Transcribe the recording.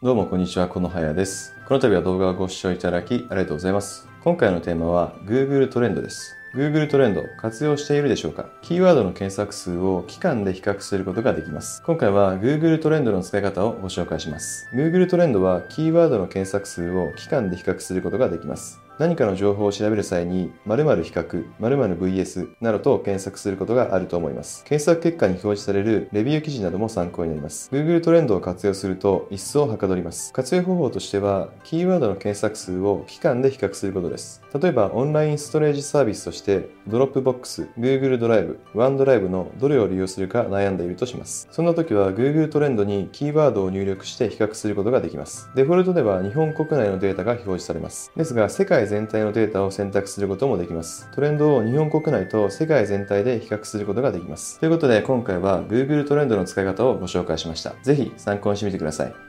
どうもこんにちは、このはやです。この度は動画をご視聴いただきありがとうございます。今回のテーマは Google トレンドです。Google トレンド活用しているでしょうか？キーワードの検索数を期間で比較することができます。今回は Google トレンドの使い方をご紹介します。Google トレンドはキーワードの検索数を期間で比較することができます。何かの情報を調べる際に、〇〇比較、〇〇 VS などと検索することがあると思います。検索結果に表示されるレビュー記事なども参考になります。Google トレンドを活用すると一層はかどります。活用方法としては、キーワードの検索数を期間で比較することです。例えば、オンラインストレージサービスとして、Dropbox、Google ドライブ、OneDrive のどれを利用するか悩んでいるとします。そんな時は Google トレンドにキーワードを入力して比較することができます。デフォルトでは日本国内のデータが表示されます。ですが、世界全体のデータを選択することもできます。トレンドを日本国内と世界全体で比較することができます。ということで、今回は Google トレンドの使い方をご紹介しました。ぜひ参考にしてみてください。